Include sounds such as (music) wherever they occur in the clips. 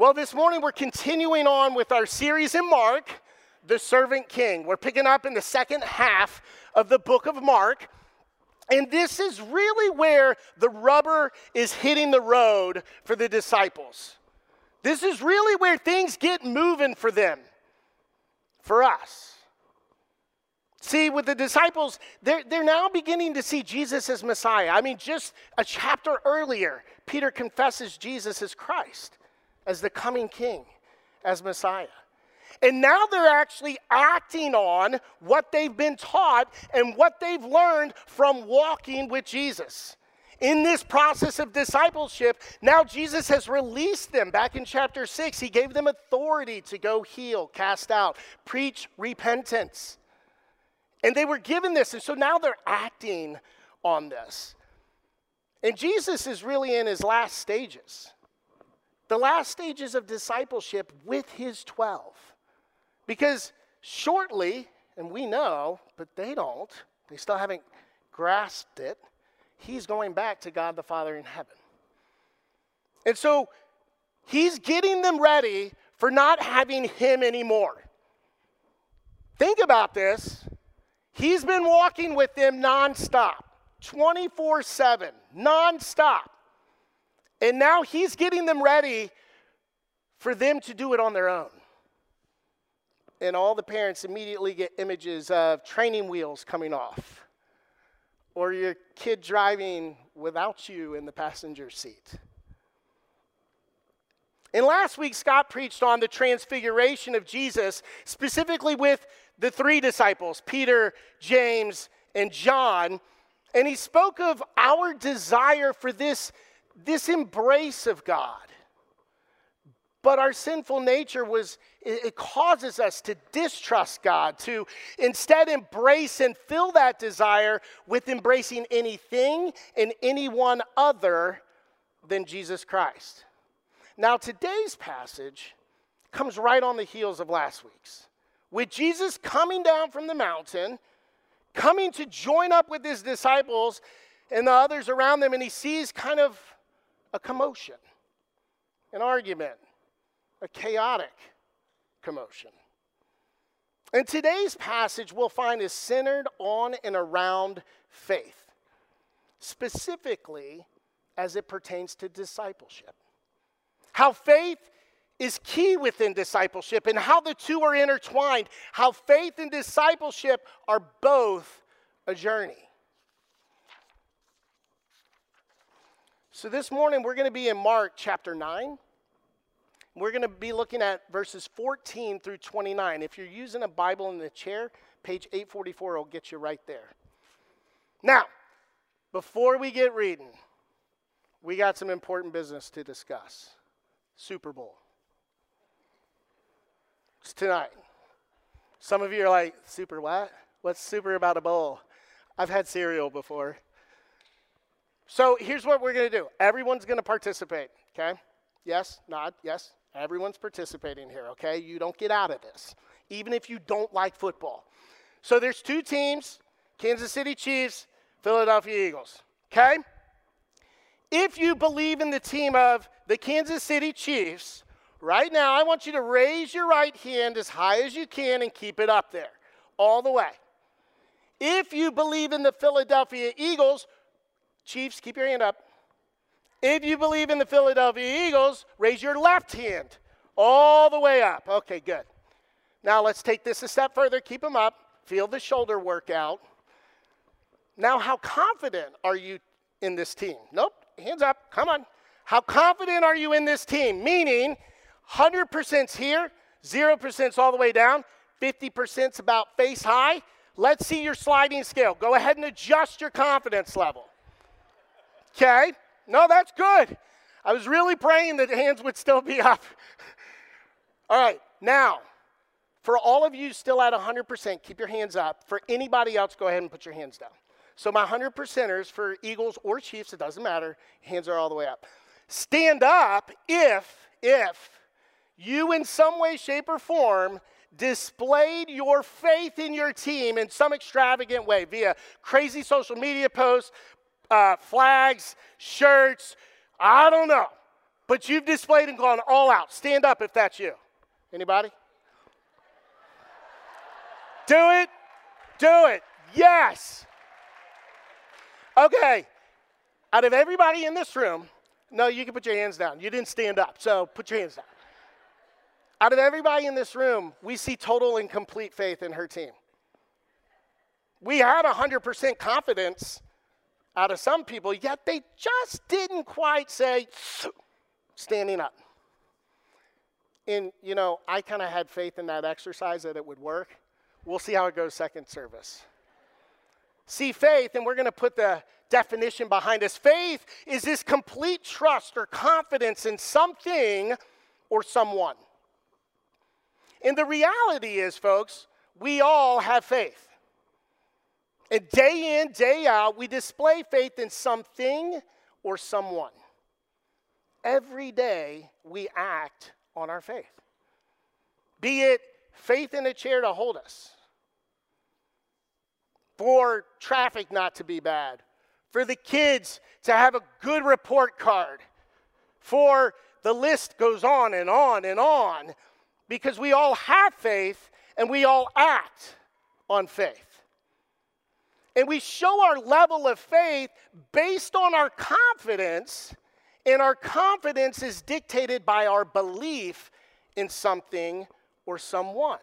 Well, this morning we're continuing on with our series in Mark, The Servant King. We're picking up in the second half of the book of Mark. And this is really where the rubber is hitting the road for the disciples. This is really where things get moving for them, for us. See, with the disciples, they're, they're now beginning to see Jesus as Messiah. I mean, just a chapter earlier, Peter confesses Jesus as Christ as the coming king, as Messiah. And now they're actually acting on what they've been taught and what they've learned from walking with Jesus. In this process of discipleship, now Jesus has released them. Back in chapter 6, he gave them authority to go heal, cast out, preach repentance. And they were given this, and so now they're acting on this. And Jesus is really in his last stages the last stages of discipleship with his 12. Because shortly, and we know, but they don't, they still haven't grasped it, he's going back to God the Father in heaven. And so he's getting them ready for not having him anymore. Think about this. He's been walking with them nonstop, 24 7, nonstop. And now he's getting them ready for them to do it on their own. And all the parents immediately get images of training wheels coming off, or your kid driving without you in the passenger seat. And last week, Scott preached on the transfiguration of Jesus, specifically with the three disciples Peter, James, and John. And he spoke of our desire for this this embrace of God. But our sinful nature was, it causes us to distrust God, to instead embrace and fill that desire with embracing anything and anyone other than Jesus Christ. Now, today's passage comes right on the heels of last week's. With Jesus coming down from the mountain, coming to join up with his disciples and the others around them, and he sees kind of a commotion, an argument, a chaotic commotion. And today's passage we'll find is centered on and around faith, specifically as it pertains to discipleship. How faith is key within discipleship and how the two are intertwined, how faith and discipleship are both a journey. So this morning we're going to be in Mark chapter 9. We're going to be looking at verses 14 through 29. If you're using a Bible in the chair, page 844 will get you right there. Now, before we get reading, we got some important business to discuss. Super Bowl. It's tonight. Some of you are like, super what? What's super about a bowl? I've had cereal before. So here's what we're going to do everyone's going to participate, okay? Yes, nod, yes. Everyone's participating here, okay? You don't get out of this, even if you don't like football. So there's two teams Kansas City Chiefs, Philadelphia Eagles, okay? If you believe in the team of the Kansas City Chiefs, right now I want you to raise your right hand as high as you can and keep it up there, all the way. If you believe in the Philadelphia Eagles, Chiefs, keep your hand up. If you believe in the Philadelphia Eagles, raise your left hand all the way up. Okay, good. Now let's take this a step further. Keep them up. Feel the shoulder workout. Now, how confident are you in this team? Nope, hands up. Come on. How confident are you in this team? Meaning, 100%'s here, 0%'s all the way down, 50%'s about face high. Let's see your sliding scale. Go ahead and adjust your confidence level. Okay? No, that's good. I was really praying that hands would still be up. (laughs) all right, now, for all of you still at 100%, keep your hands up. For anybody else, go ahead and put your hands down. So, my 100 percenters for Eagles or Chiefs, it doesn't matter, hands are all the way up. Stand up if, if you in some way, shape, or form displayed your faith in your team in some extravagant way via crazy social media posts, uh, flags, shirts, I don't know. but you've displayed and gone all out. Stand up if that's you. Anybody? Do it. Do it. Yes. Okay. Out of everybody in this room, no, you can put your hands down. You didn't stand up, so put your hands down. Out of everybody in this room, we see total and complete faith in her team. We had 100% confidence out of some people, yet they just didn't quite say, standing up. And, you know, I kind of had faith in that exercise that it would work. We'll see how it goes second service. See, faith, and we're going to put the definition behind us faith is this complete trust or confidence in something or someone. And the reality is, folks, we all have faith. And day in, day out, we display faith in something or someone. Every day, we act on our faith. Be it faith in a chair to hold us, for traffic not to be bad, for the kids to have a good report card, for the list goes on and on and on, because we all have faith and we all act on faith. And we show our level of faith based on our confidence, and our confidence is dictated by our belief in something or someone.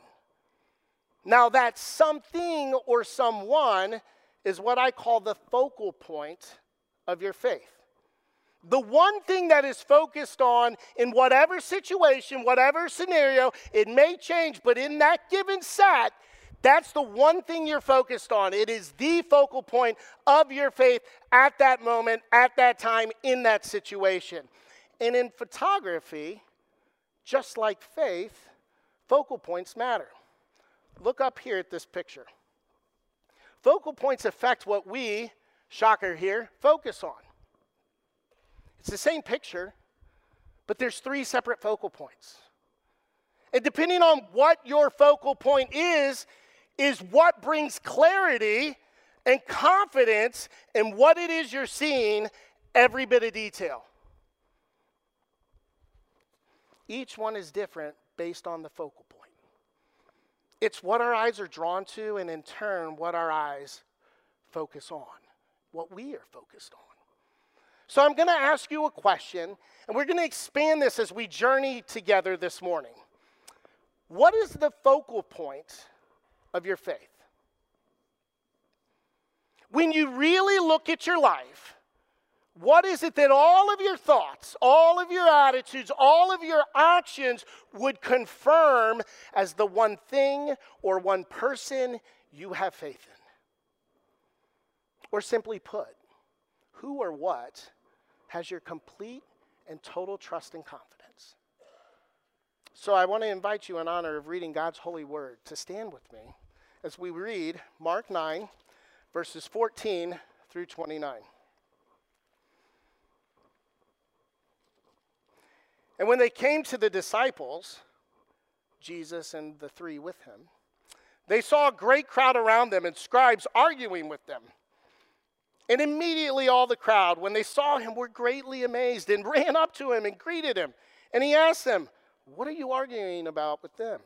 Now, that something or someone is what I call the focal point of your faith. The one thing that is focused on in whatever situation, whatever scenario, it may change, but in that given set, that's the one thing you're focused on. It is the focal point of your faith at that moment, at that time, in that situation. And in photography, just like faith, focal points matter. Look up here at this picture. Focal points affect what we, shocker here, focus on. It's the same picture, but there's three separate focal points. And depending on what your focal point is, is what brings clarity and confidence in what it is you're seeing, every bit of detail. Each one is different based on the focal point. It's what our eyes are drawn to, and in turn, what our eyes focus on, what we are focused on. So, I'm going to ask you a question, and we're going to expand this as we journey together this morning. What is the focal point of your faith. When you really look at your life, what is it that all of your thoughts, all of your attitudes, all of your actions would confirm as the one thing or one person you have faith in? Or simply put, who or what has your complete and total trust and confidence? So I want to invite you in honor of reading God's holy word to stand with me as we read Mark 9, verses 14 through 29. And when they came to the disciples, Jesus and the three with him, they saw a great crowd around them and scribes arguing with them. And immediately all the crowd, when they saw him, were greatly amazed and (laughs) ran up to him and greeted him. And he asked them, what are you arguing about with them?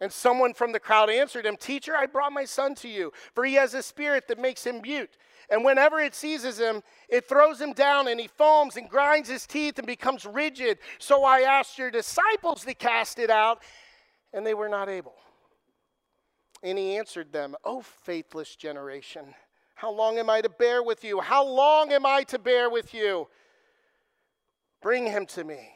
And someone from the crowd answered him, Teacher, I brought my son to you, for he has a spirit that makes him mute. And whenever it seizes him, it throws him down, and he foams and grinds his teeth and becomes rigid. So I asked your disciples to cast it out, and they were not able. And he answered them, O faithless generation, how long am I to bear with you? How long am I to bear with you? Bring him to me.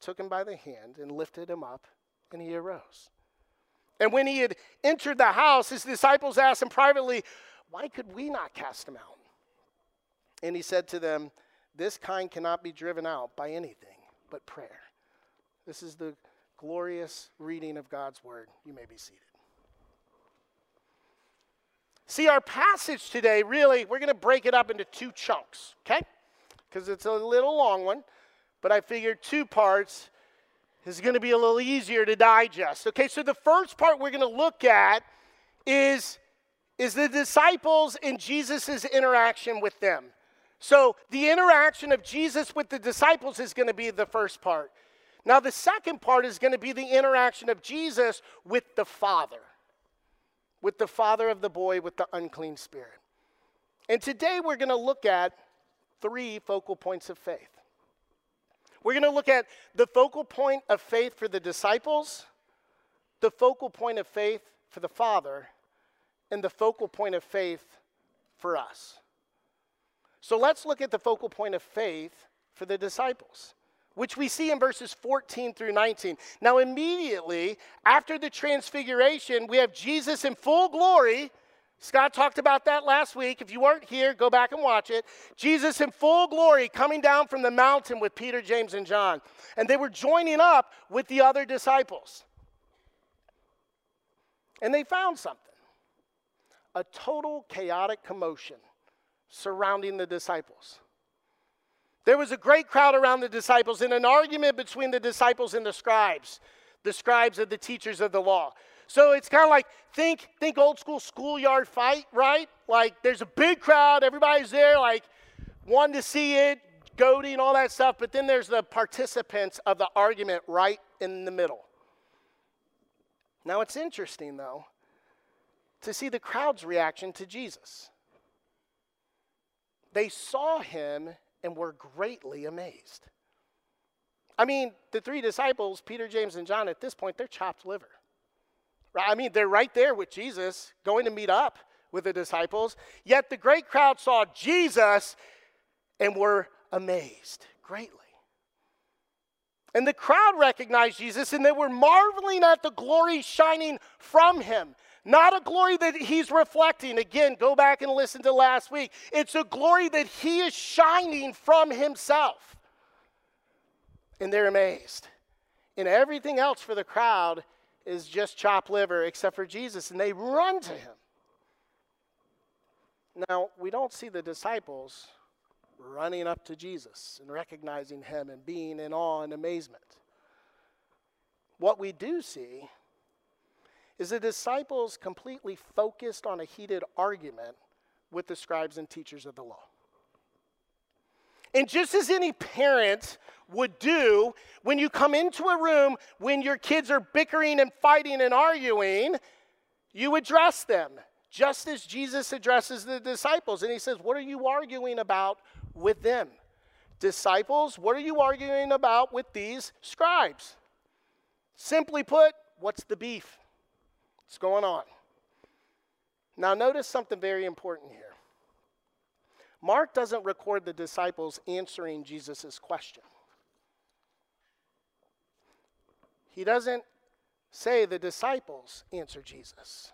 took him by the hand and lifted him up, and he arose. And when he had entered the house, his disciples asked him privately, Why could we not cast him out? And he said to them, This kind cannot be driven out by anything but prayer. This is the glorious reading of God's word. You may be seated. See, our passage today, really, we're going to break it up into two chunks, okay? Because it's a little long one, but I figured two parts is going to be a little easier to digest. Okay, so the first part we're going to look at is, is the disciples and Jesus' interaction with them. So the interaction of Jesus with the disciples is going to be the first part. Now, the second part is going to be the interaction of Jesus with the Father with the father of the boy with the unclean spirit. And today we're going to look at three focal points of faith. We're going to look at the focal point of faith for the disciples, the focal point of faith for the Father, and the focal point of faith for us. So let's look at the focal point of faith for the disciples which we see in verses 14 through 19. Now, immediately after the transfiguration, we have Jesus in full glory. Scott talked about that last week. If you weren't here, go back and watch it. Jesus in full glory coming down from the mountain with Peter, James, and John. And they were joining up with the other disciples. And they found something a total chaotic commotion surrounding the disciples. There was a great crowd around the disciples and an argument between the disciples and the scribes, the scribes are the teachers of the law. So it's kind of like think think old school schoolyard fight, right? Like there's a big crowd, everybody's there, like wanting to see it, goading, all that stuff. But then there's the participants of the argument right in the middle. Now it's interesting though to see the crowd's reaction to Jesus. They saw him and were greatly amazed. I mean, the three disciples, Peter, James, and John, at this point, they're chopped liver. I mean, they're right there with Jesus, going to meet up with the disciples. Yet the great crowd saw Jesus and were amazed greatly. And the crowd recognized Jesus and they were marveling at the glory shining from him. Not a glory that he's reflecting. Again, go back and listen to last week. It's a glory that he is shining from himself. And they're amazed. And everything else for the crowd is just chopped liver except for Jesus. And they run to him. Now, we don't see the disciples running up to Jesus and recognizing him and being in awe and amazement. What we do see is the disciples completely focused on a heated argument with the scribes and teachers of the law. And just as any parent would do when you come into a room when your kids are bickering and fighting and arguing, you address them, just as Jesus addresses the disciples. And he says, What are you arguing about with them? Disciples, what are you arguing about with these scribes? Simply put, what's the beef? What's going on? Now, notice something very important here. Mark doesn't record the disciples answering Jesus' question. He doesn't say the disciples answer Jesus.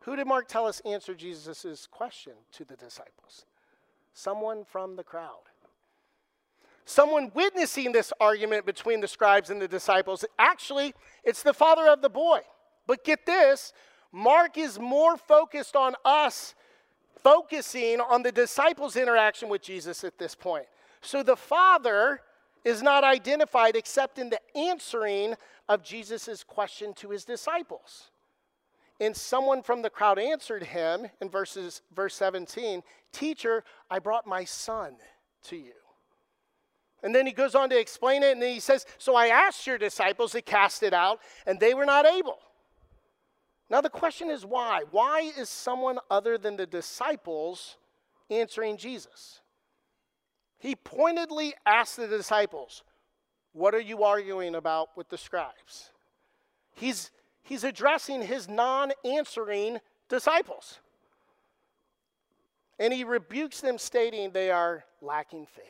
Who did Mark tell us answered Jesus' question to the disciples? Someone from the crowd. Someone witnessing this argument between the scribes and the disciples. Actually, it's the father of the boy. But get this Mark is more focused on us focusing on the disciples' interaction with Jesus at this point. So the Father is not identified except in the answering of Jesus' question to his disciples. And someone from the crowd answered him in verses, verse 17 Teacher, I brought my son to you. And then he goes on to explain it, and he says, So I asked your disciples to cast it out, and they were not able. Now, the question is why? Why is someone other than the disciples answering Jesus? He pointedly asked the disciples, What are you arguing about with the scribes? He's, he's addressing his non answering disciples. And he rebukes them, stating they are lacking faith.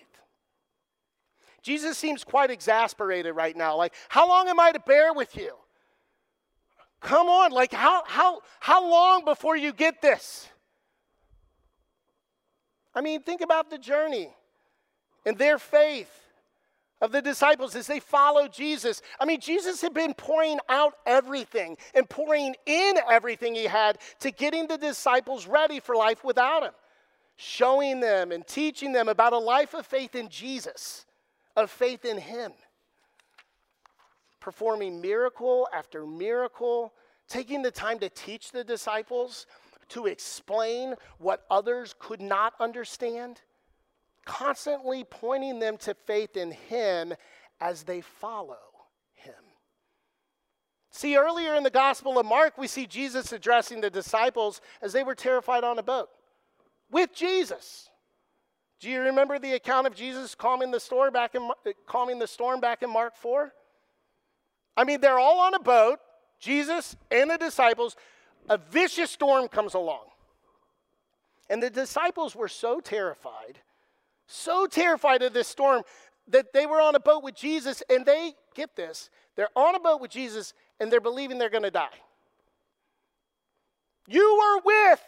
Jesus seems quite exasperated right now. Like, how long am I to bear with you? Come on, like, how, how, how long before you get this? I mean, think about the journey and their faith of the disciples as they follow Jesus. I mean, Jesus had been pouring out everything and pouring in everything he had to getting the disciples ready for life without him, showing them and teaching them about a life of faith in Jesus, of faith in him, performing miracle after miracle, taking the time to teach the disciples, to explain what others could not understand constantly pointing them to faith in Him as they follow Him. See, earlier in the Gospel of Mark, we see Jesus addressing the disciples as they were terrified on a boat with Jesus. Do you remember the account of Jesus calming the storm back in, calming the storm back in Mark 4? I mean, they're all on a boat, Jesus and the disciples. A vicious storm comes along. And the disciples were so terrified so terrified of this storm that they were on a boat with Jesus and they, get this, they're on a boat with Jesus and they're believing they're going to die. You are with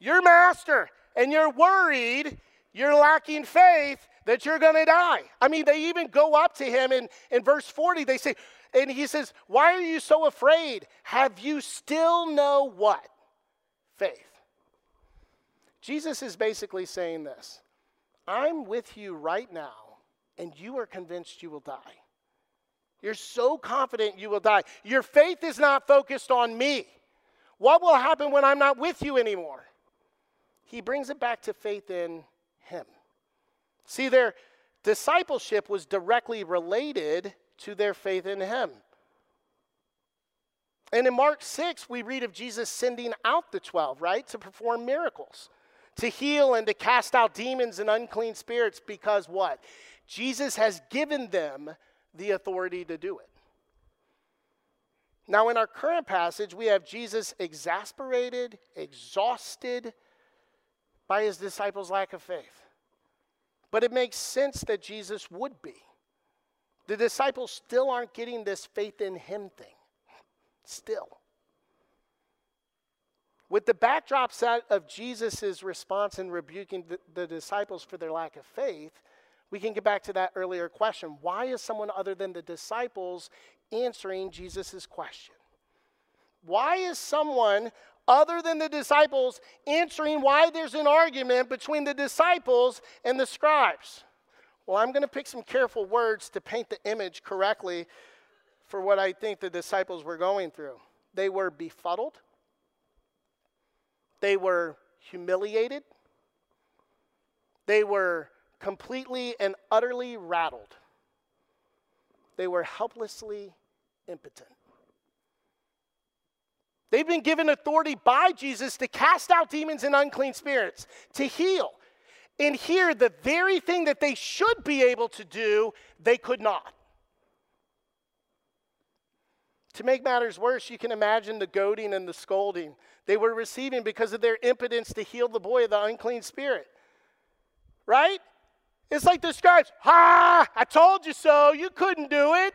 your master and you're worried, you're lacking faith that you're going to die. I mean, they even go up to him in, in verse 40, they say, and he says, Why are you so afraid? Have you still no what? Faith. Jesus is basically saying this I'm with you right now, and you are convinced you will die. You're so confident you will die. Your faith is not focused on me. What will happen when I'm not with you anymore? He brings it back to faith in Him. See, their discipleship was directly related to their faith in Him. And in Mark 6, we read of Jesus sending out the 12, right, to perform miracles to heal and to cast out demons and unclean spirits because what? Jesus has given them the authority to do it. Now, in our current passage, we have Jesus exasperated, exhausted by his disciples' lack of faith. But it makes sense that Jesus would be. The disciples still aren't getting this faith in him thing. Still. With the backdrop set of Jesus' response in rebuking the, the disciples for their lack of faith, we can get back to that earlier question. Why is someone other than the disciples answering Jesus' question? Why is someone other than the disciples answering why there's an argument between the disciples and the scribes? Well, I'm going to pick some careful words to paint the image correctly for what I think the disciples were going through. They were befuddled, they were humiliated. They were completely and utterly rattled. They were helplessly impotent. They've been given authority by Jesus to cast out demons and unclean spirits, to heal. And here, the very thing that they should be able to do, they could not. To make matters worse, you can imagine the goading and the scolding they were receiving because of their impotence to heal the boy of the unclean spirit. Right? It's like the scribes, ha, I told you so, you couldn't do it.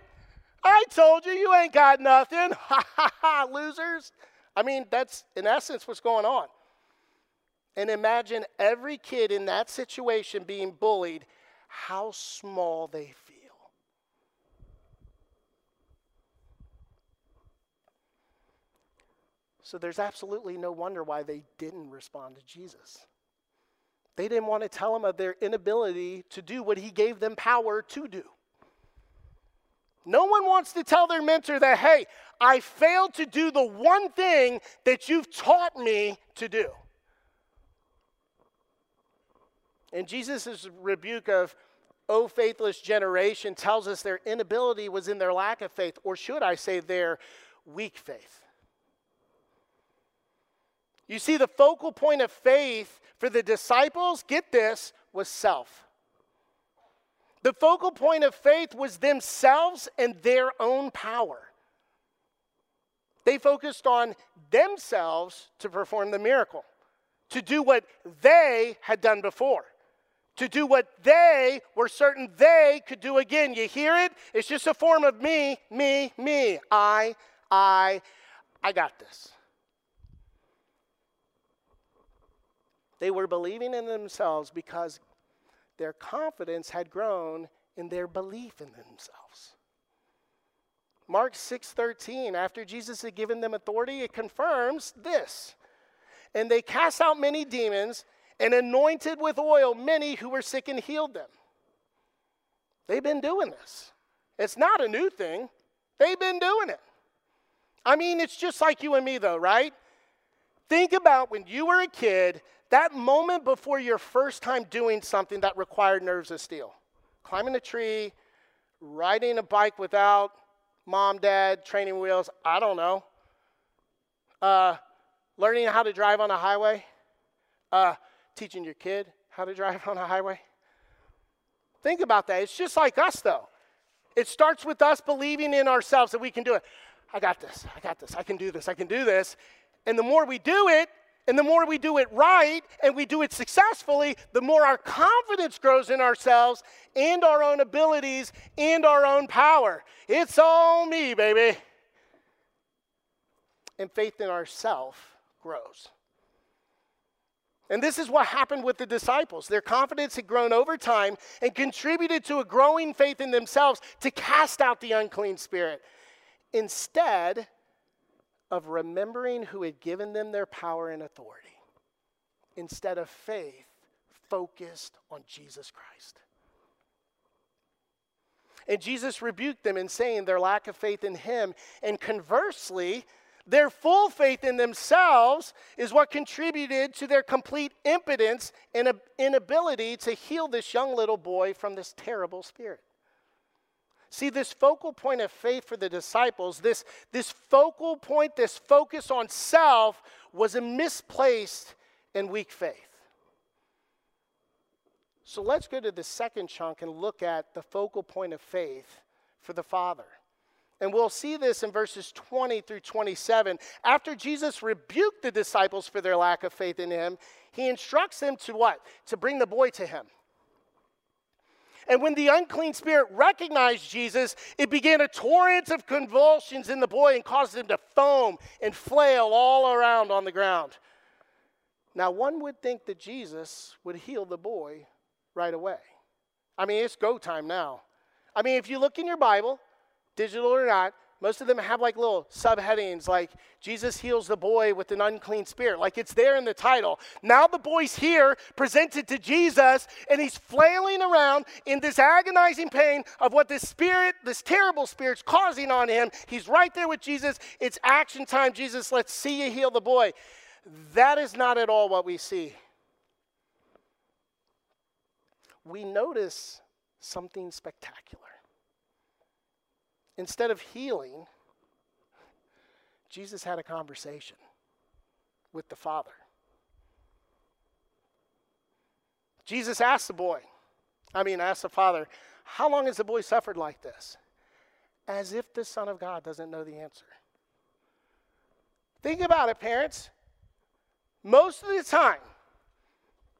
I told you, you ain't got nothing. (laughs) Ha ha ha, losers. I mean, that's in essence what's going on. And imagine every kid in that situation being bullied, how small they feel. So there's absolutely no wonder why they didn't respond to Jesus. They didn't want to tell him of their inability to do what he gave them power to do. No one wants to tell their mentor that, hey, I failed to do the one thing that you've taught me to do. And Jesus' rebuke of, O faithless generation, tells us their inability was in their lack of faith, or should I say, their weak faith. You see, the focal point of faith for the disciples, get this, was self. The focal point of faith was themselves and their own power. They focused on themselves to perform the miracle, to do what they had done before, to do what they were certain they could do again. You hear it? It's just a form of me, me, me. I, I, I got this. They were believing in themselves because their confidence had grown in their belief in themselves. Mark 6:13 after Jesus had given them authority it confirms this. And they cast out many demons and anointed with oil many who were sick and healed them. They've been doing this. It's not a new thing. They've been doing it. I mean, it's just like you and me though, right? Think about when you were a kid, that moment before your first time doing something that required nerves of steel. Climbing a tree, riding a bike without mom, dad, training wheels, I don't know. Uh, learning how to drive on a highway, uh, teaching your kid how to drive (laughs) on a highway. Think about that. It's just like us, though. It starts with us believing in ourselves that we can do it. I got this. I got this. I can do this. I can do this. And the more we do it, and the more we do it right and we do it successfully, the more our confidence grows in ourselves and our own abilities and our own power. It's all me, baby. And faith in ourself grows. And this is what happened with the disciples. Their confidence had grown over time and contributed to a growing faith in themselves to cast out the unclean spirit. Instead, of remembering who had given them their power and authority instead of faith focused on Jesus Christ. And Jesus rebuked them in saying their lack of faith in him. And conversely, their full faith in themselves is what contributed to their complete impotence and inability to heal this young little boy from this terrible spirit. See, this focal point of faith for the disciples, this, this focal point, this focus on self, was a misplaced and weak faith. So let's go to the second chunk and look at the focal point of faith for the Father. And we'll see this in verses 20 through 27. After Jesus rebuked the disciples for their lack of faith in him, he instructs them to what? To bring the boy to him. And when the unclean spirit recognized Jesus, it began a torrent of convulsions in the boy and caused him to foam and flail all around on the ground. Now, one would think that Jesus would heal the boy right away. I mean, it's go time now. I mean, if you look in your Bible, digital or not, most of them have like little subheadings like Jesus heals the boy with an unclean spirit. Like it's there in the title. Now the boy's here, presented to Jesus, and he's flailing around in this agonizing pain of what this spirit, this terrible spirit's causing on him. He's right there with Jesus. It's action time. Jesus, let's see you heal the boy. That is not at all what we see. We notice something spectacular. Instead of healing, Jesus had a conversation with the Father. Jesus asked the boy, I mean, asked the Father, how long has the boy suffered like this? As if the Son of God doesn't know the answer. Think about it, parents. Most of the time,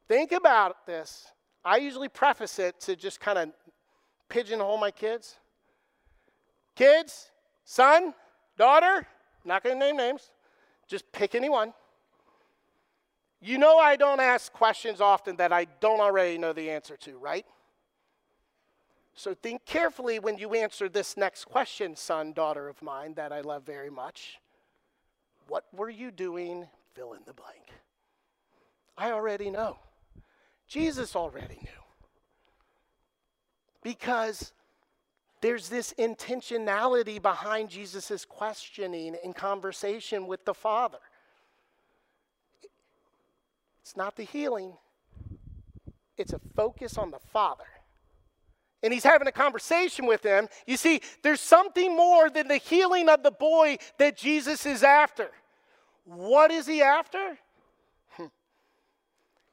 think about this. I usually preface it to just kind of pigeonhole my kids. Kids, son, daughter, not going to name names, just pick anyone. You know, I don't ask questions often that I don't already know the answer to, right? So think carefully when you answer this next question, son, daughter of mine, that I love very much. What were you doing? Fill in the blank. I already know. Jesus already knew. Because there's this intentionality behind Jesus' questioning and conversation with the Father. It's not the healing, it's a focus on the Father. And he's having a conversation with them. You see, there's something more than the healing of the boy that Jesus is after. What is he after? (laughs)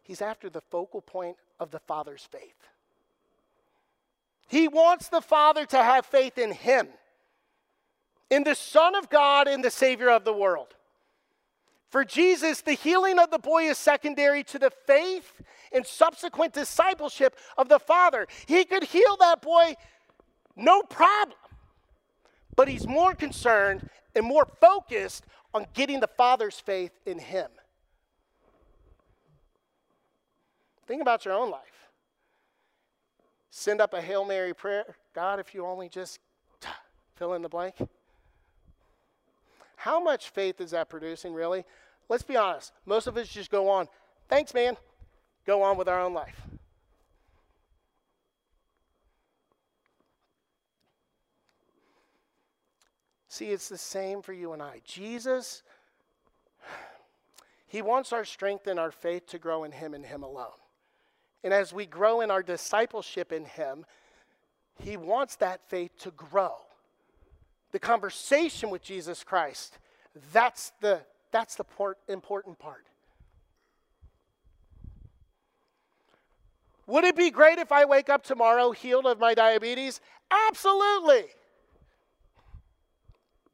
He's after the focal point of the Father's faith. He wants the Father to have faith in Him, in the Son of God in the Savior of the world. For Jesus, the healing of the boy is secondary to the faith and subsequent discipleship of the Father. He could heal that boy no problem, but he's more concerned and more focused on getting the Father's faith in him. Think about your own life. Send up a Hail Mary prayer. God, if you only just (tsk) fill in the blank. How much faith is that producing, really? Let's be honest. Most of us just go on, thanks, man, go on with our own life. See, it's the same for you and I. Jesus, (sighs) He wants our strength and our faith to grow in Him and Him alone. And as we grow in our discipleship in Him, He wants that faith to grow. The conversation with Jesus Christ, that's the, that's the port, important part. Would it be great if I wake up tomorrow healed of my diabetes? Absolutely.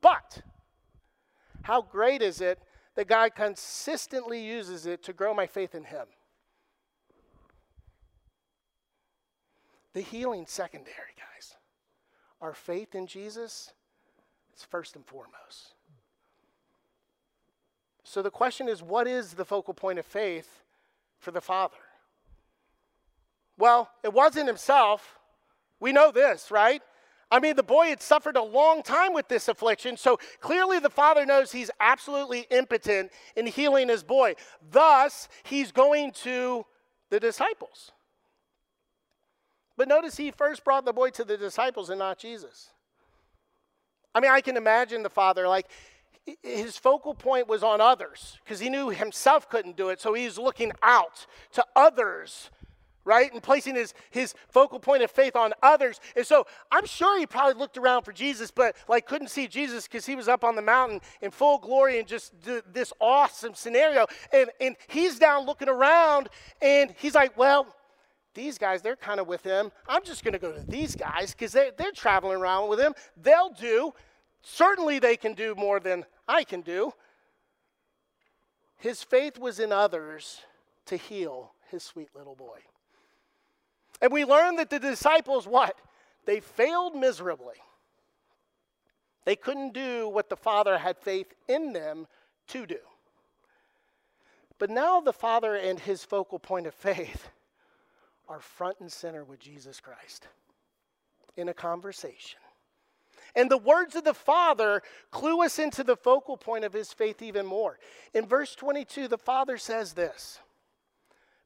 But how great is it that God consistently uses it to grow my faith in Him? The healing secondary, guys. Our faith in Jesus is first and foremost. So the question is what is the focal point of faith for the Father? Well, it wasn't himself. We know this, right? I mean, the boy had suffered a long time with this affliction, so clearly the father knows he's absolutely impotent in healing his boy. Thus, he's going to the disciples. But notice he first brought the boy to the disciples and not Jesus. I mean, I can imagine the father, like, his focal point was on others because he knew himself couldn't do it, so he's looking out to others right? And placing his, his focal point of faith on others. And so I'm sure he probably looked around for Jesus, but like couldn't see Jesus because he was up on the mountain in full glory and just this awesome scenario. And, and he's down looking around and he's like, well, these guys, they're kind of with him. I'm just going to go to these guys because they're, they're traveling around with him. They'll do. Certainly they can do more than I can do. His faith was in others to heal his sweet little boy. And we learn that the disciples, what? They failed miserably. They couldn't do what the Father had faith in them to do. But now the Father and his focal point of faith are front and center with Jesus Christ in a conversation. And the words of the Father clue us into the focal point of his faith even more. In verse 22, the Father says this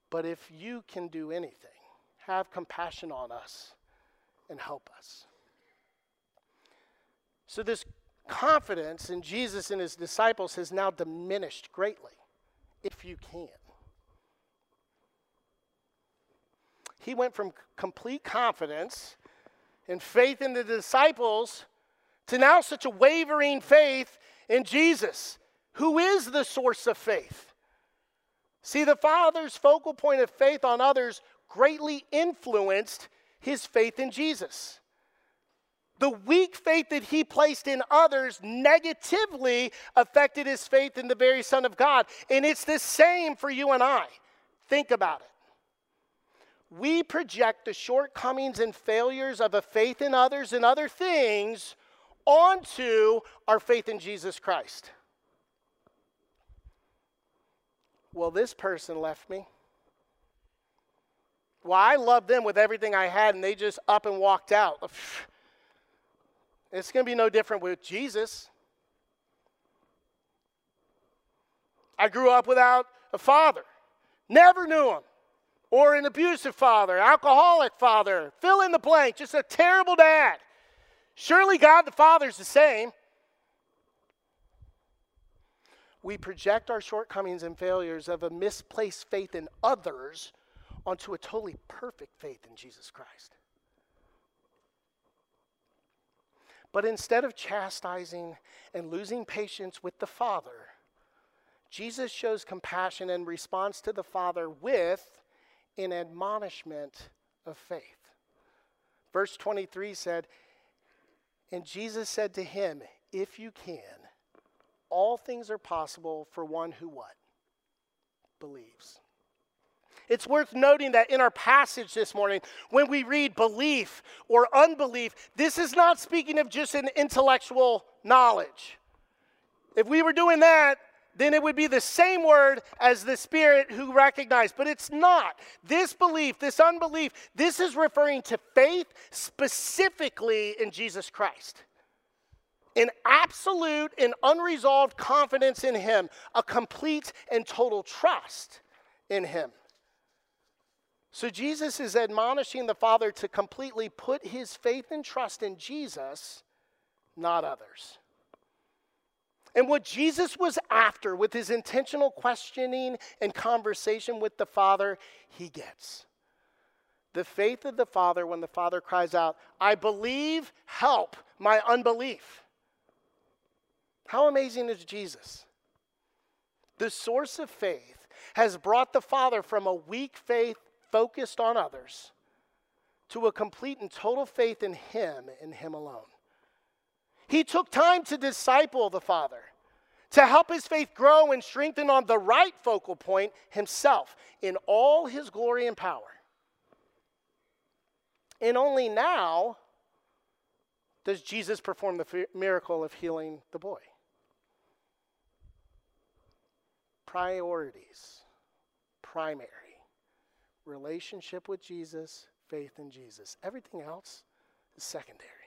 But if you can do anything, have compassion on us and help us. So, this confidence in Jesus and his disciples has now diminished greatly, if you can. He went from complete confidence and faith in the disciples to now such a wavering faith in Jesus, who is the source of faith. See, the Father's focal point of faith on others greatly influenced his faith in Jesus. The weak faith that he placed in others negatively affected his faith in the very Son of God. And it's the same for you and I. Think about it. We project the shortcomings and failures of a faith in others and other things onto our faith in Jesus Christ. Well, this person left me. Well, I loved them with everything I had, and they just up and walked out. (sighs) It's going to be no different with Jesus. I grew up without a father, never knew him, or an abusive father, alcoholic father, fill in the blank, just a terrible dad. Surely God the Father is the same. We project our shortcomings and failures of a misplaced faith in others onto a totally perfect faith in Jesus Christ. But instead of chastising and losing patience with the Father, Jesus shows compassion and response to the Father with an admonishment of faith. Verse 23 said, And Jesus said to him, If you can, all things are possible for one who what? Believes. It's worth noting that in our passage this morning, when we read belief or unbelief, this is not speaking of just an intellectual knowledge. If we were doing that, then it would be the same word as the Spirit who recognized. But it's not. This belief, this unbelief, this is referring to faith specifically in Jesus Christ. An absolute and unresolved confidence in Him, a complete and total trust in Him. So Jesus is admonishing the Father to completely put his faith and trust in Jesus, not others. And what Jesus was after with his intentional questioning and conversation with the Father, he gets. The faith of the Father when the Father cries out, I believe, help my unbelief. How amazing is Jesus? The source of faith has brought the Father from a weak faith focused on others to a complete and total faith in Him and Him alone. He took time to disciple the Father, to help his faith grow and strengthen on the right focal point, himself, in all his glory and power. And only now does Jesus perform the miracle of healing the boy. Priorities, primary relationship with Jesus, faith in Jesus. Everything else is secondary.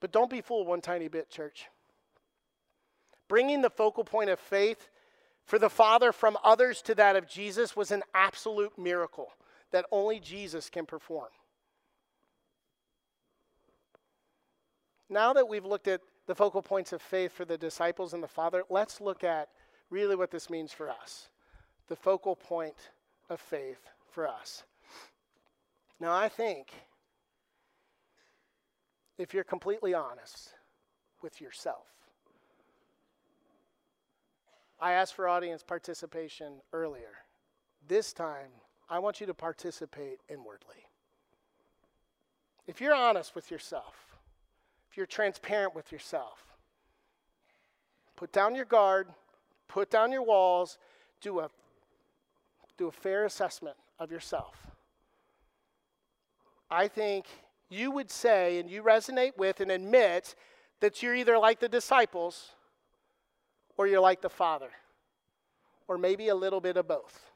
But don't be fooled one tiny bit, church. Bringing the focal point of faith for the Father from others to that of Jesus was an absolute miracle that only Jesus can perform. Now that we've looked at the focal points of faith for the disciples and the Father, let's look at really what this means for us the focal point of faith for us. Now, I think if you're completely honest with yourself, I asked for audience participation earlier. This time, I want you to participate inwardly. If you're honest with yourself, if you're transparent with yourself, put down your guard, put down your walls, do a do a fair assessment of yourself. I think you would say, and you resonate with and admit that you're either like the disciples or you're like the Father, or maybe a little bit of both.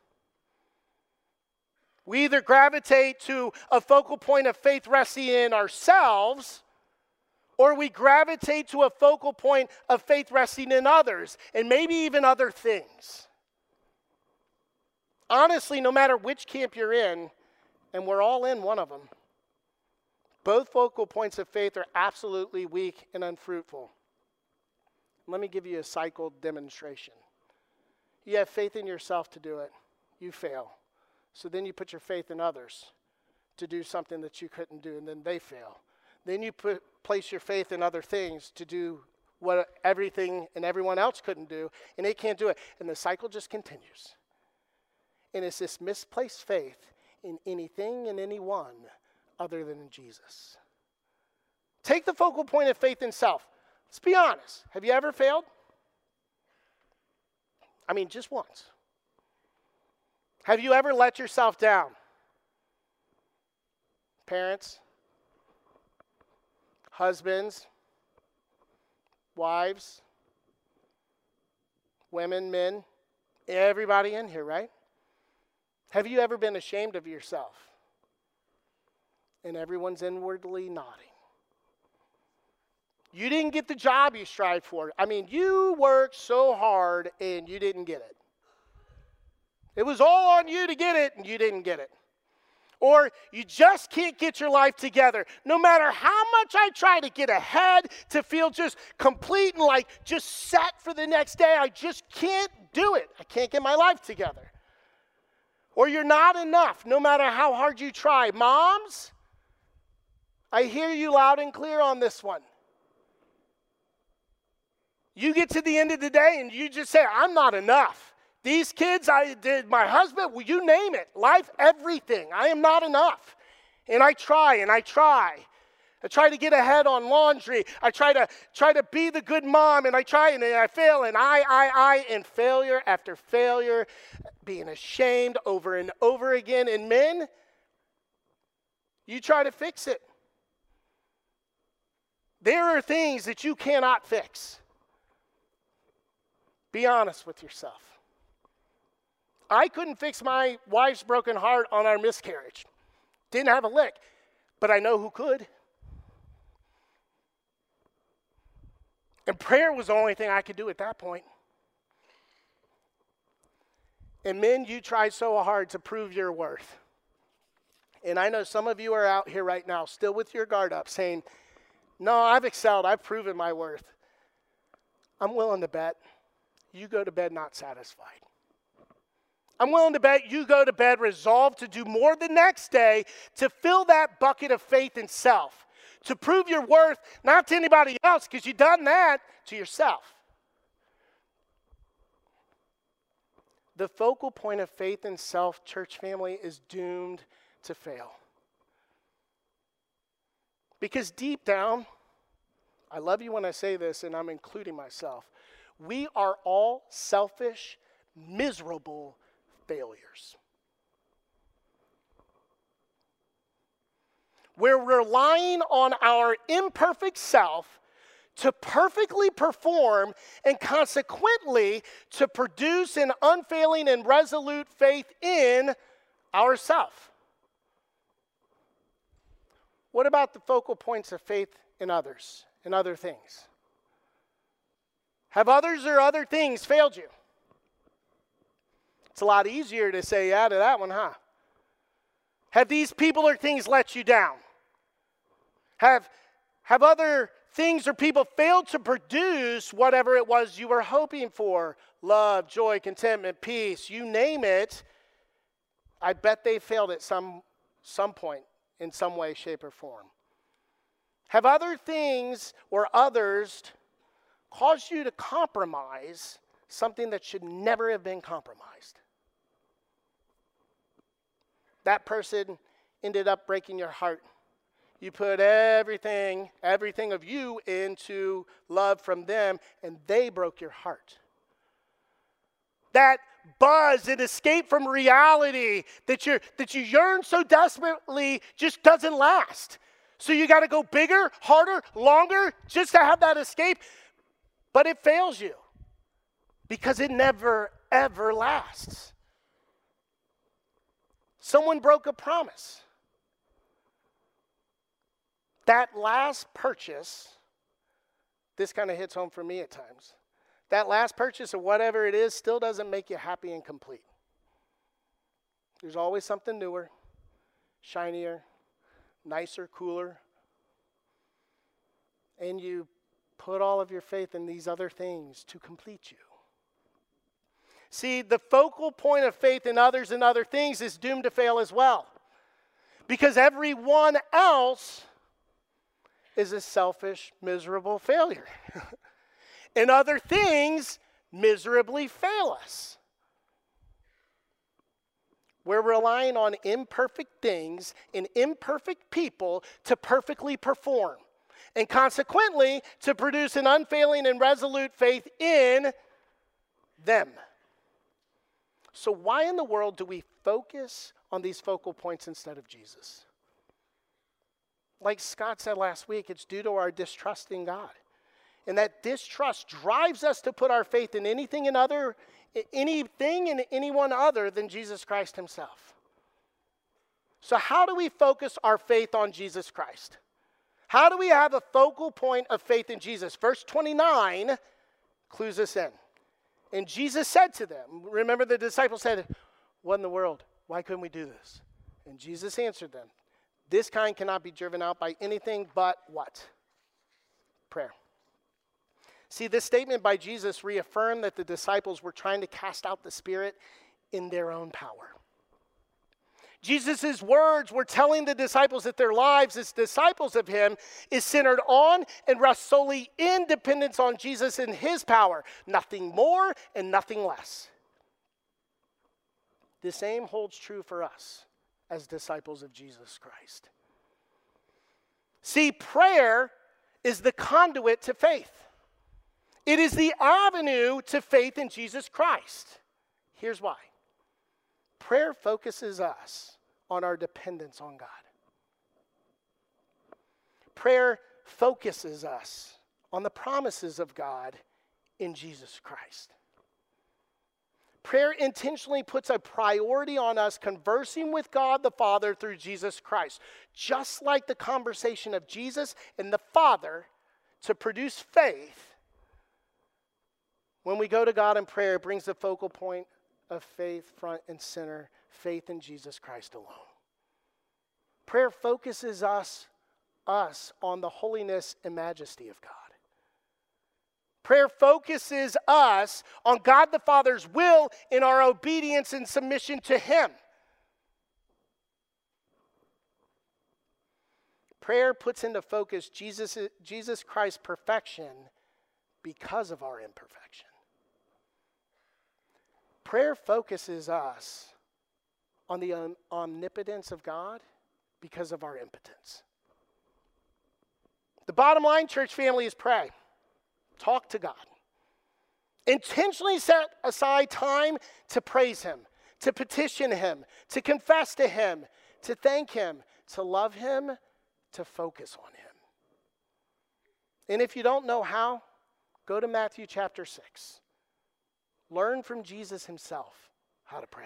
We either gravitate to a focal point of faith resting in ourselves, or we gravitate to a focal point of faith resting in others, and maybe even other things honestly, no matter which camp you're in, and we're all in one of them, both focal points of faith are absolutely weak and unfruitful. Let me give you a cycle demonstration. You have faith in yourself to do it, you fail. So then you put your faith in others to do something that you couldn't do, and then they fail. Then you put, place your faith in other things to do what everything and everyone else couldn't do, and they can't do it. And the cycle just continues. And it's this misplaced faith in anything and anyone other than in Jesus. Take the focal point of faith in self. Let's be honest. Have you ever failed? I mean, just once. Have you ever let yourself down? Parents, husbands, wives, women, men, everybody in here, right? Have you ever been ashamed of yourself? And everyone's inwardly nodding. You didn't get the job you strived for. I mean, you worked so hard and you didn't get it. It was all on you to get it and you didn't get it. Or you just can't get your life together. No matter how much I try to get ahead, to feel just complete and like just set for the next day, I just can't do it. I can't get my life together or you're not enough, no matter how hard you try. Moms, I hear you loud and clear on this one. You get to the end of the day and you just say, I'm not enough. These kids, I did, my husband, well, you name it, life, everything. I am not enough. And I try and I try. I try to get ahead on laundry. I try to try to be the good mom, and I try and I fail, and I, I, I, and failure after failure, being ashamed over and over again. And men, you try to fix it. There are things that you cannot fix. Be honest with yourself. I couldn't fix my wife's broken heart on our miscarriage. Didn't have a lick, but I know who could. And prayer was the only thing I could do at that point. And men, you tried so hard to prove your worth. And I know some of you are out here right now, still with your guard up, saying, No, I've excelled. I've proven my worth. I'm willing to bet you go to bed not satisfied. I'm willing to bet you go to bed resolved to do more the next day to fill that bucket of faith in self to prove your worth, not to anybody else, because you've done that to yourself. The focal point of faith in self, church family, is doomed to fail. Because deep down, I love you when I say this, and I'm including myself, we are all selfish, miserable failures. We're relying on our imperfect self to perfectly perform and consequently to produce an unfailing and resolute faith in ourself. What about the focal points of faith in others and other things? Have others or other things failed you? It's a lot easier to say yeah to that one, huh? Have these people or things let you down? Have, have other things or people failed to produce whatever it was you were hoping for love, joy, contentment, peace, you name it. I bet they failed at some, some point in some way, shape, or form. Have other things or others caused you to compromise something that should never have been compromised? That person ended up breaking your heart you put everything, everything of you into love from them, and they broke your heart. That buzz and escape from reality that you that you yearn so desperately just doesn't last. So you got to go bigger, harder, longer just to have that escape, but it fails you because it never ever lasts. Someone broke a promise. That last purchase, this kind of hits home for me at times. That last purchase or whatever it is still doesn't make you happy and complete. There's always something newer, shinier, nicer, cooler. And you put all of your faith in these other things to complete you. See, the focal point of faith in others and other things is doomed to fail as well. Because everyone else is a selfish, miserable failure. (laughs) and other things miserably fail us. We're relying on imperfect things and imperfect people to perfectly perform, and consequently, to produce an unfailing and resolute faith in them. So, why in the world do we focus on these focal points instead of Jesus? like Scott said last week, it's due to our distrust in God. And that distrust drives us to put our faith in anything and other anything and anyone other than Jesus Christ himself. So how do we focus our faith on Jesus Christ? How do we have a focal point of faith in Jesus? Verse 29 clues us in. And Jesus said to them, remember the disciples said, What in the world? Why couldn't we do this? And Jesus answered them, this kind cannot be driven out by anything but what? Prayer. See, this statement by Jesus reaffirmed that the disciples were trying to cast out the Spirit in their own power. Jesus' words were telling the disciples that their lives as disciples of Him is centered on and rests solely in dependence on Jesus and His power, nothing more and nothing less. The same holds true for us as disciples of Jesus Christ. See, prayer is the conduit to faith. It is the avenue to faith in Jesus Christ. Here's why prayer focuses us on our dependence on God. Prayer focuses us on the promises of God in Jesus Christ. Prayer intentionally puts a priority on us conversing with God the Father through Jesus Christ. Just like the conversation of Jesus and the Father to produce faith, when we go to God in prayer, it brings the focal point of faith front and center, faith in Jesus Christ alone. Prayer focuses us, us on the holiness and majesty of God. Prayer focuses us on God the Father's will in our obedience and submission to Him. Prayer puts into focus Jesus, Jesus Christ's perfection because of our imperfection. Prayer focuses us on the omnipotence of God because of our impotence. The bottom line, church family, is pray. Talk to God. Intentionally set aside time to praise Him, to petition Him, to confess to Him, to thank Him, to love Him, to focus on Him. And if you don't know how, go to Matthew chapter 6. Learn from Jesus Himself how to pray.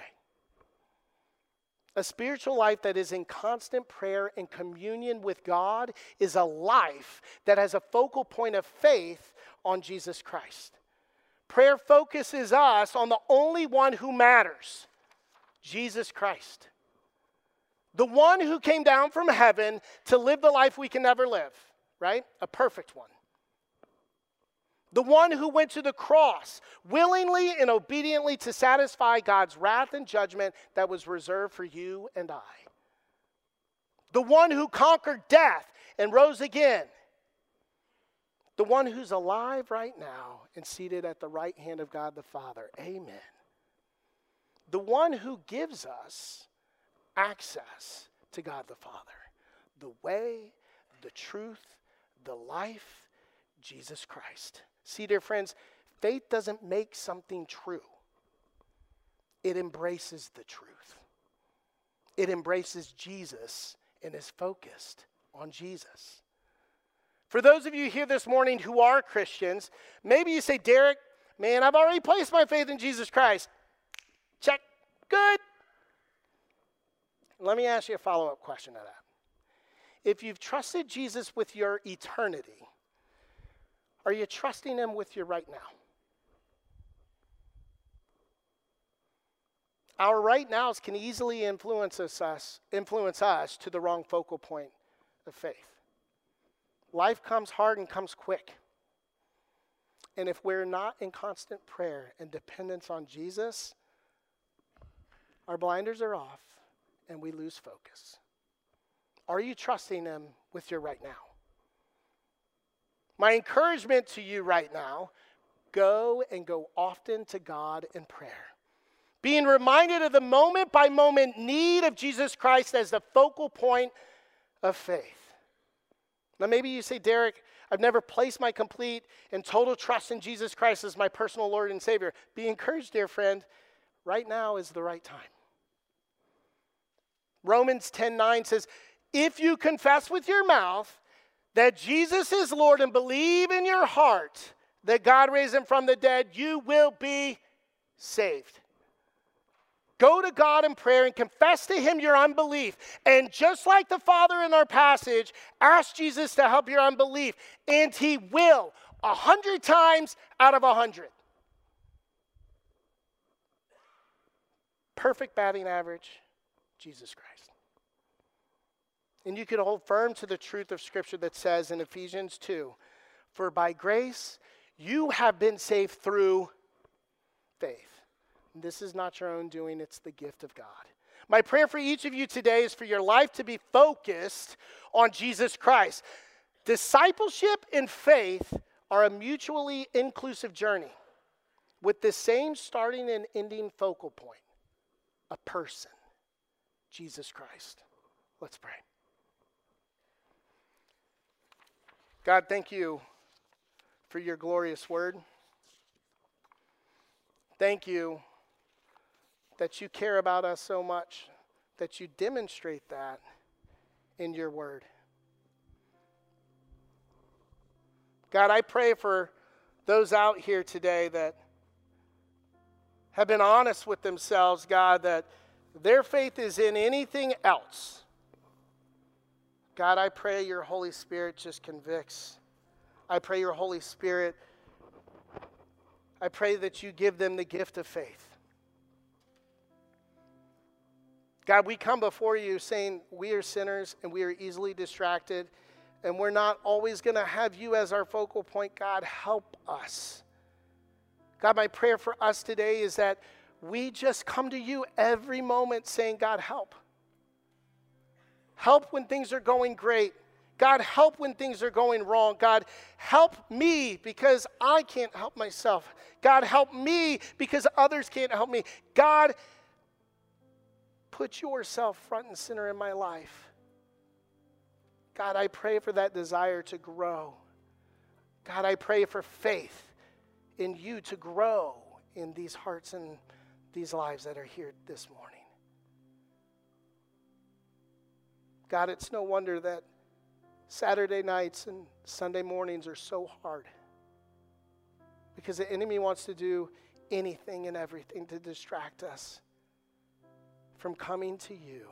A spiritual life that is in constant prayer and communion with God is a life that has a focal point of faith on Jesus Christ. Prayer focuses us on the only one who matters Jesus Christ. The one who came down from heaven to live the life we can never live, right? A perfect one. The one who went to the cross willingly and obediently to satisfy God's wrath and judgment that was reserved for you and I. The one who conquered death and rose again. The one who's alive right now and seated at the right hand of God the Father. Amen. The one who gives us access to God the Father. The way, the truth, the life, Jesus Christ. See, dear friends, faith doesn't make something true, it embraces the truth. It embraces Jesus and is focused on Jesus. For those of you here this morning who are Christians, maybe you say, Derek, man, I've already placed my faith in Jesus Christ. Check. Good. Let me ask you a follow up question to that. If you've trusted Jesus with your eternity, are you trusting Him with your right now? Our right nows can easily influence us, influence us to the wrong focal point of faith. Life comes hard and comes quick. And if we're not in constant prayer and dependence on Jesus, our blinders are off and we lose focus. Are you trusting Him with your right now? My encouragement to you right now go and go often to God in prayer. Being reminded of the moment by moment need of Jesus Christ as the focal point of faith. Now, maybe you say, Derek, I've never placed my complete and total trust in Jesus Christ as my personal Lord and Savior. Be encouraged, dear friend. Right now is the right time. Romans 10 9 says, If you confess with your mouth that Jesus is Lord and believe in your heart that God raised him from the dead, you will be saved. Go to God in prayer and confess to Him your unbelief. And just like the Father in our passage, ask Jesus to help your unbelief. And He will, a hundred times out of a hundred. Perfect batting average, Jesus Christ. And you can hold firm to the truth of Scripture that says in Ephesians 2 For by grace you have been saved through faith. This is not your own doing, it's the gift of God. My prayer for each of you today is for your life to be focused on Jesus Christ. Discipleship and faith are a mutually inclusive journey with the same starting and ending focal point a person, Jesus Christ. Let's pray. God, thank you for your glorious word. Thank you that you care about us so much, that you demonstrate that in your word. God, I pray for those out here today that have been honest with themselves, God, that their faith is in anything else. God, I pray your Holy Spirit just convicts. I pray your Holy Spirit, I pray that you give them the gift of faith. God, we come before you saying we are sinners and we are easily distracted and we're not always going to have you as our focal point. God, help us. God, my prayer for us today is that we just come to you every moment saying, God, help. Help when things are going great. God, help when things are going wrong. God, help me because I can't help myself. God, help me because others can't help me. God, Put yourself front and center in my life. God, I pray for that desire to grow. God, I pray for faith in you to grow in these hearts and these lives that are here this morning. God, it's no wonder that Saturday nights and Sunday mornings are so hard because the enemy wants to do anything and everything to distract us from coming to you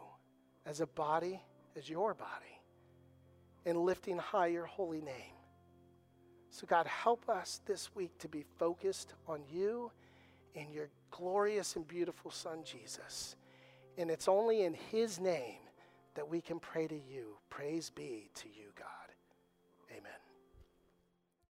as a body, as your body, and lifting high your holy name. So, God, help us this week to be focused on you and your glorious and beautiful Son, Jesus. And it's only in His name that we can pray to you. Praise be to you, God.